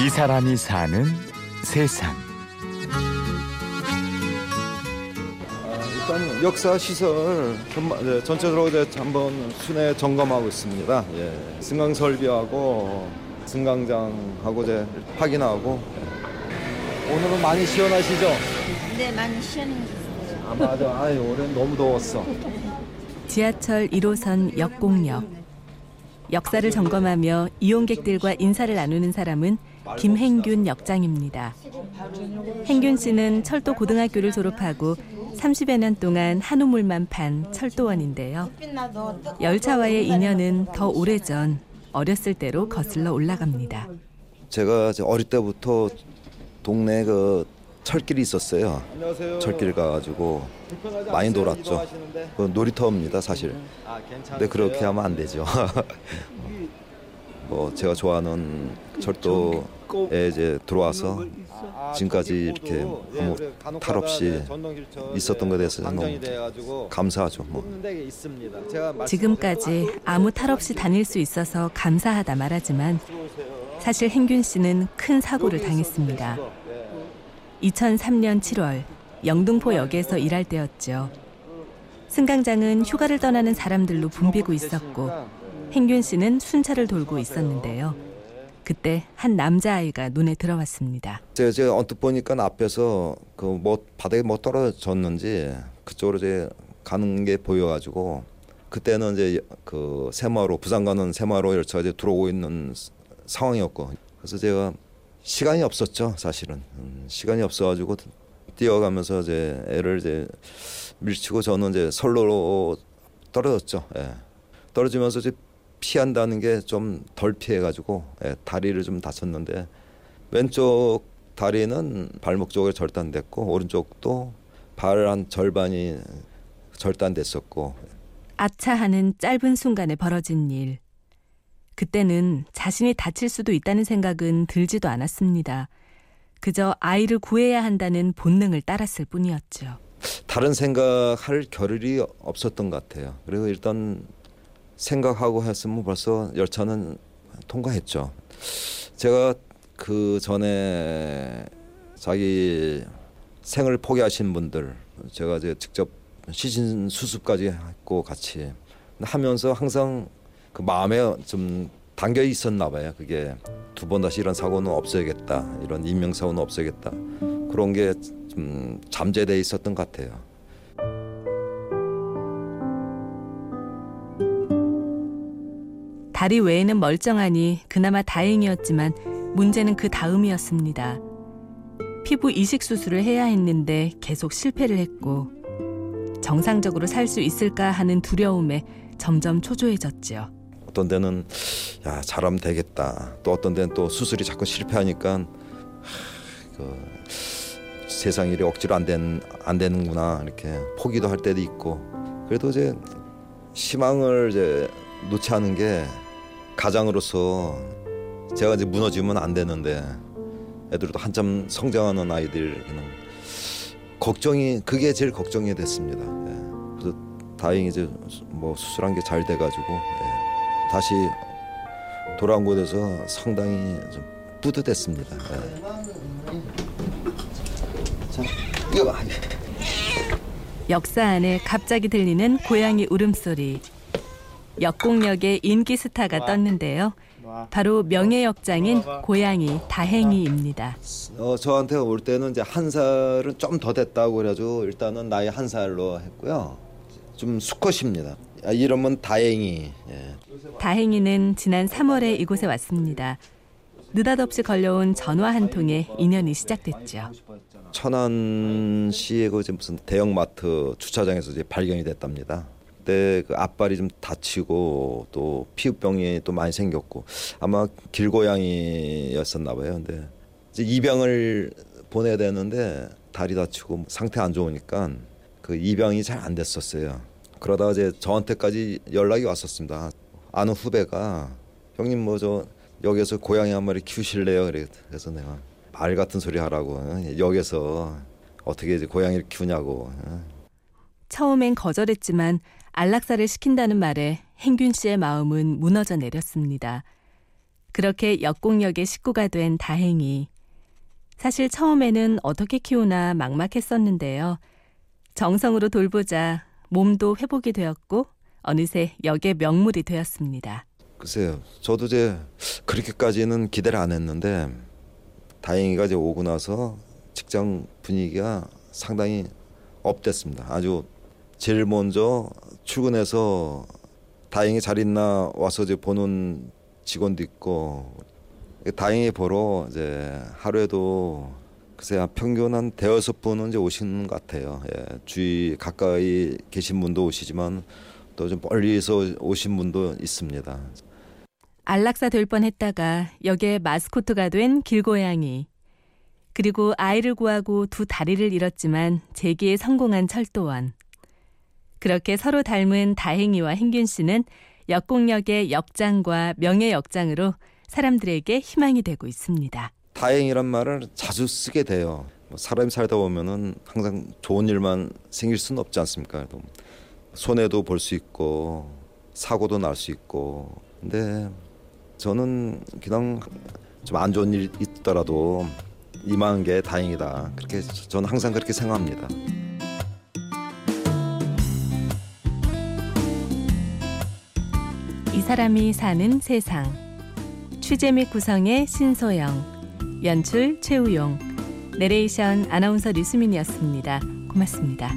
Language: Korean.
이 사람이 사는 세상. 일단 역사 시설 네, 전체적으로 이제 한번 순회 점검하고 있습니다. 예. 승강 설비하고 승강장하고 이제 확인하고 예. 오늘은 많이 시원하시죠? 네, 많이 시원해졌어요. 아 맞아. 아이 올해는 너무 더웠어. 지하철 1호선 역공역. 역사를 점검하며 이용객들과 인사를 나누는 사람은 김행균 역장입니다. 행균 씨는 철도 고등학교를 졸업하고 30여 년 동안 한우물만 판 철도원인데요. 열차와의 인연은 더 오래전 어렸을 때로 거슬러 올라갑니다. 제가 어릴 때부터 동네 그 철길이 있었어요. 안녕하세요. 철길 가가지고 많이 놀았죠. 그 놀이터입니다, 사실. 아, 괜찮으세요? 근데 그렇게 하면 안 되죠. 뭐 제가 좋아하는 철도에 이제 들어와서 아, 지금까지 이렇게 예, 아무 우리 간혹가다 탈 없이 있었던 것에 대해서 너무 감사하죠. 뭐. 지금까지 아무 탈 없이 다닐 수 있어서 감사하다 말하지만 사실 행균 씨는 큰 사고를 당했습니다. 2003년 7월 영등포역에서 일할 때였죠. 승강장은 휴가를 떠나는 사람들로 붐비고 있었고 행균 씨는 순찰을 돌고 있었는데요. 그때 한 남자아이가 눈에 들어왔습니다. 제가, 제가 언뜻 보니까 앞에서 그 뭐 바닥에 뭐 떨어졌는지 그쪽으로 이제 가는 게 보여가지고 그때는 이제 그 새마로 부산 가는 새마로 열차가 이제 들어오고 있는 스- 상황이었고 그래서 제가 시간이 없었죠 사실은 음, 시간이 없어가지고 뛰어가면서 이제 애를 이제 밀치고 저는 이제 선로로 떨어졌죠. 예. 떨어지면서 이제 피한다는 게 좀 덜 피해가지고 예, 다리를 좀 다쳤는데 왼쪽 다리는 발목 쪽에 절단됐고 오른쪽도 발 한 절반이 절단됐었고 아차하는 짧은 순간에 벌어진 일. 그때는 자신이 다칠 수도 있다는 생각은 들지도 않았습니다. 그저 아이를 구해야 한다는 본능을 따랐을 뿐이었죠. 다른 생각할 겨를이 없었던 것 같아요. 그리고 일단 생각하고 했으면 벌써 열차는 통과했죠. 제가 그 전에 자기 생을 포기하신 분들 제가 이제 직접 시신 수습까지 했고 같이 하면서 항상 그 마음에 좀 담겨 있었나 봐요. 그게 두 번 다시 이런 사고는 없어야겠다. 이런 인명 사고는 없어야겠다. 그런 게 좀 잠재돼 있었던 것 같아요. 다리 외에는 멀쩡하니 그나마 다행이었지만 문제는 그 다음이었습니다. 피부 이식 수술을 해야 했는데 계속 실패를 했고 정상적으로 살 수 있을까 하는 두려움에 점점 초조해졌지요. 어떤 데는 야 잘하면 되겠다. 또 어떤 데는 또 수술이 자꾸 실패하니까 하, 그 세상 일이 억지로 안, 된, 안 되는구나 이렇게 포기도 할 때도 있고 그래도 이제 희망을 이제 놓지 않은 게 가장으로서 제가 이제 무너지면 안 되는데 애들도 한참 성장하는 아이들 그냥 걱정이 그게 제일 걱정이 됐습니다. 예. 그래서 다행히 이제 뭐 수술한 게 잘 돼가지고 예. 다시 돌아온 곳에서 상당히 좀 뿌듯했습니다. 예. 자, 이거 봐. 역사 안에 갑자기 들리는 고양이 울음소리. 역공역의 인기 스타가 떴는데요. 바로 명예역장인 고양이 다행이입니다. 어, 저한테 올 때는 이제 한 살은 좀 더 됐다고 그래가지고 일단은 나이 한 살로 했고요. 좀 수컷입니다. 아, 이름은 다행히. 예. 다행이는 지난 3월에 이곳에 왔습니다. 느닷없이 걸려온 전화 한 통에 인연이 시작됐죠. 천안시의 그 무슨 대형마트 주차장에서 이제 발견이 됐답니다. 그때 그 앞발이 좀 다치고 또 피부병이 또 많이 생겼고 아마 길고양이였었나 봐요. 근데 이제 입양을 보내야 되는데 다리 다치고 상태 안 좋으니까 그 입양이 잘 안 됐었어요. 그러다가 이제 저한테까지 연락이 왔었습니다. 아는 후배가 형님 뭐 저 여기서 고양이 한 마리 키우실래요? 그래- 그래서 내가 말 같은 소리 하라고 어? 여기서 어떻게 이제 고양이를 키우냐고 어? 처음엔 거절했지만 안락사를 시킨다는 말에 행균 씨의 마음은 무너져 내렸습니다. 그렇게 역공역의 식구가 된 다행히 사실 처음에는 어떻게 키우나 막막했었는데요. 정성으로 돌보자 몸도 회복이 되었고 어느새 역의 명물이 되었습니다. 글쎄요. 저도 이제 그렇게까지는 기대를 안 했는데 다행히가 이제 오고 나서 직장 분위기가 상당히 업됐습니다. 아주 제일 먼저 출근해서 다행히 잘 있나 와서 이제 보는 직원도 있고 다행히 보러 이제 하루에도 글쎄 한 평균 한 대여섯 분은 이제 오시는 것 같아요. 예, 주위 가까이 계신 분도 오시지만 또 좀 멀리서 오신 분도 있습니다. 안락사 될 뻔했다가 역의 마스코트가 된 길고양이. 그리고 아이를 구하고 두 다리를 잃었지만 재기에 성공한 철도원. 그렇게 서로 닮은 다행이와 행균 씨는 역공역의 역장과 명예 역장으로 사람들에게 희망이 되고 있습니다. 다행이란 말을 자주 쓰게 돼요. 뭐 사람이 살다 보면은 항상 좋은 일만 생길 수는 없지 않습니까? 그래도 손해도 볼 수 있고 사고도 날 수 있고. 근데 저는 그냥 좀 안 좋은 일 있더라도 임한 게 다행이다. 그렇게 저는 항상 그렇게 생각합니다. 이 사람이 사는 세상. 취재 및 구성의 신소영, 연출 최우용, 내레이션 아나운서 류수민이었습니다. 고맙습니다.